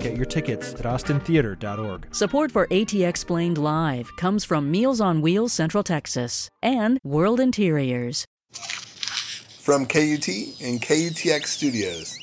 Get your tickets at austintheater.org. Support for ATXplained Live comes from Meals on Wheels Central Texas and World Interiors. From KUT and KUTX Studios.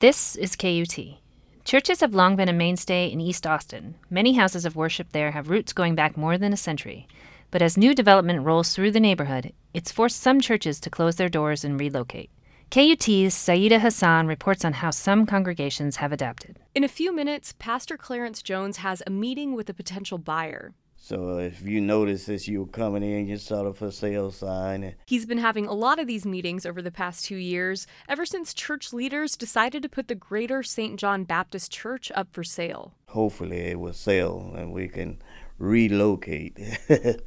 This is KUT. Churches have long been a mainstay in East Austin. Many houses of worship there have roots going back more than a century. But as new development rolls through the neighborhood, it's forced some churches to close their doors and relocate. KUT's Syeda Hasan reports on how some congregations have adapted. In a few minutes, Pastor Clarence Jones has a meeting with a potential buyer. So if you notice as you were coming in, you saw the for sale sign. He's been having a lot of these meetings over the past two years, ever since church leaders decided to put the Greater St. John Baptist Church up for sale. Hopefully it will sell and we can relocate.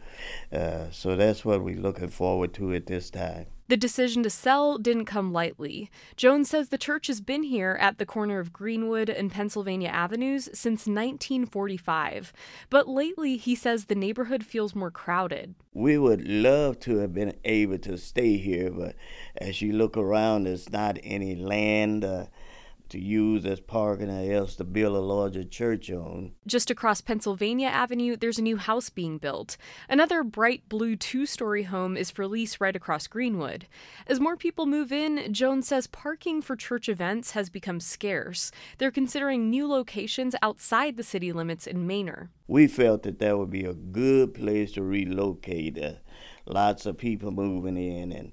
uh, so that's what we're looking forward to at this time. The decision to sell didn't come lightly. Jones says the church has been here at the corner of Greenwood and Pennsylvania Avenues since 1945. But lately, he says the neighborhood feels more crowded. We would love to have been able to stay here, but as you look around, there's not any land. Uh, to use as parking or else to build a larger church on. Just across Pennsylvania Avenue, there's a new house being built. Another bright blue two story home is for lease right across Greenwood. As more people move in, Jones says parking for church events has become scarce. They're considering new locations outside the city limits in Manor. We felt that that would be a good place to relocate. Uh, lots of people moving in, and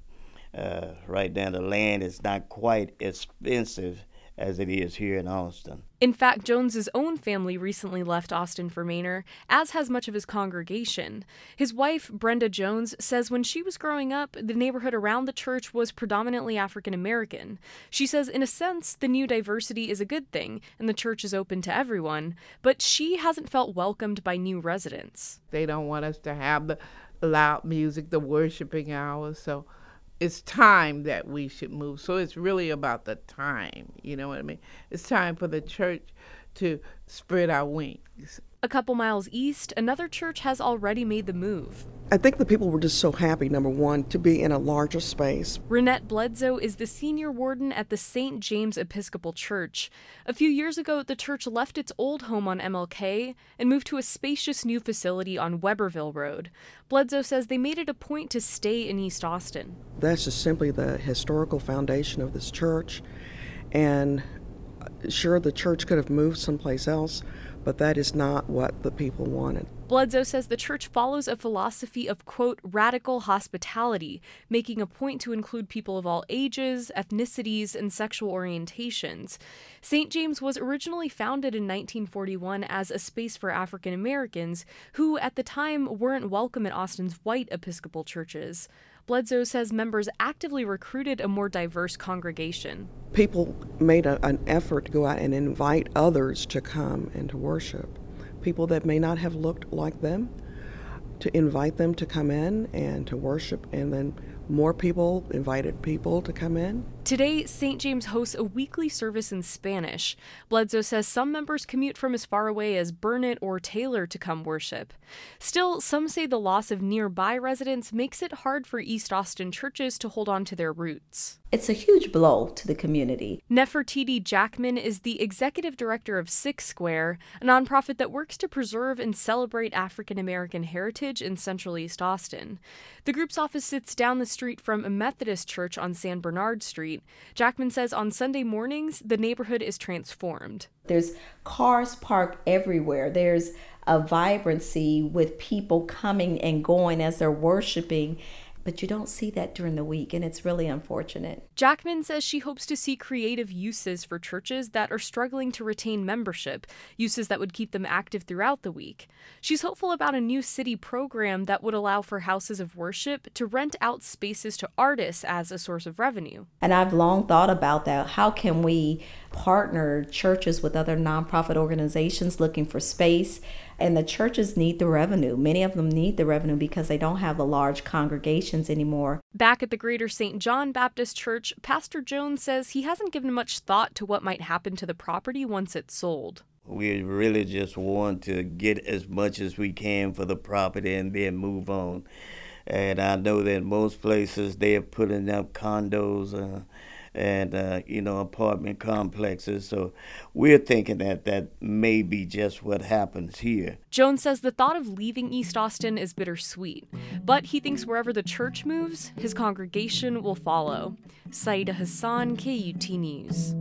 uh, right now the land is not quite expensive as it is here in Austin. In fact, Jones's own family recently left Austin for Manor, as has much of his congregation. His wife, Brenda Jones, says when she was growing up, the neighborhood around the church was predominantly African American. She says, in a sense, the new diversity is a good thing, and the church is open to everyone, but she hasn't felt welcomed by new residents. They don't want us to have the loud music, the worshiping hours, so it's time that we should move. So it's really about the time. You know what I mean? It's time for the church to spread our wings. A couple miles east, another church has already made the move. I think the people were just so happy, number one, to be in a larger space. Renette Bledsoe is the senior warden at the St. James Episcopal Church. A few years ago, the church left its old home on MLK and moved to a spacious new facility on Webberville Road. Bledsoe says they made it a point to stay in East Austin. That's just simply the historical foundation of this church. And uh, sure, the church could have moved someplace else but that is not what the people wanted. Bledsoe says the church follows a philosophy of, quote, radical hospitality, making a point to include people of all ages, ethnicities, and sexual orientations. St. James was originally founded in 1941 as a space for African Americans who, at the time, weren't welcome at Austin's white Episcopal churches. Bledsoe says members actively recruited a more diverse congregation. People made a, an effort to go out and invite others to come and to worship. People that may not have looked like them, to invite them to come in and to worship and then more people invited people to come in. Today, St. James hosts a weekly service in Spanish. Bledsoe says some members commute from as far away as Burnet or Taylor to come worship. Still, some say the loss of nearby residents makes it hard for East Austin churches to hold on to their roots. It's a huge blow to the community. Nefertiti Jackman is the executive director of Six Square, a nonprofit that works to preserve and celebrate African American heritage in Central East Austin. The group's office sits down the street from a Methodist church on San Bernard Street. Jackman says on Sunday mornings, the neighborhood is transformed. There's cars parked everywhere. There's a vibrancy with people coming and going as they're worshiping but you don't see that during the week, and it's really unfortunate. Jackman says she hopes to see creative uses for churches that are struggling to retain membership, uses that would keep them active throughout the week. She's hopeful about a new city program that would allow for houses of worship to rent out spaces to artists as a source of revenue. And I've long thought about that. How can we partner churches with other nonprofit organizations looking for space? And the churches need the revenue. Many of them need the revenue because they don't have the large congregations anymore. Back at the Greater St. John Baptist Church, Pastor Jones says he hasn't given much thought to what might happen to the property once it's sold. We really just want to get as much as we can for the property and then move on. And I know that most places they're putting up condos uh, and uh, you know apartment complexes. So we're thinking that that may be just what happens here. Jones says the thought of leaving East Austin is bittersweet, but he thinks wherever the church moves, his congregation will follow. Syeda Hasan, KUT News.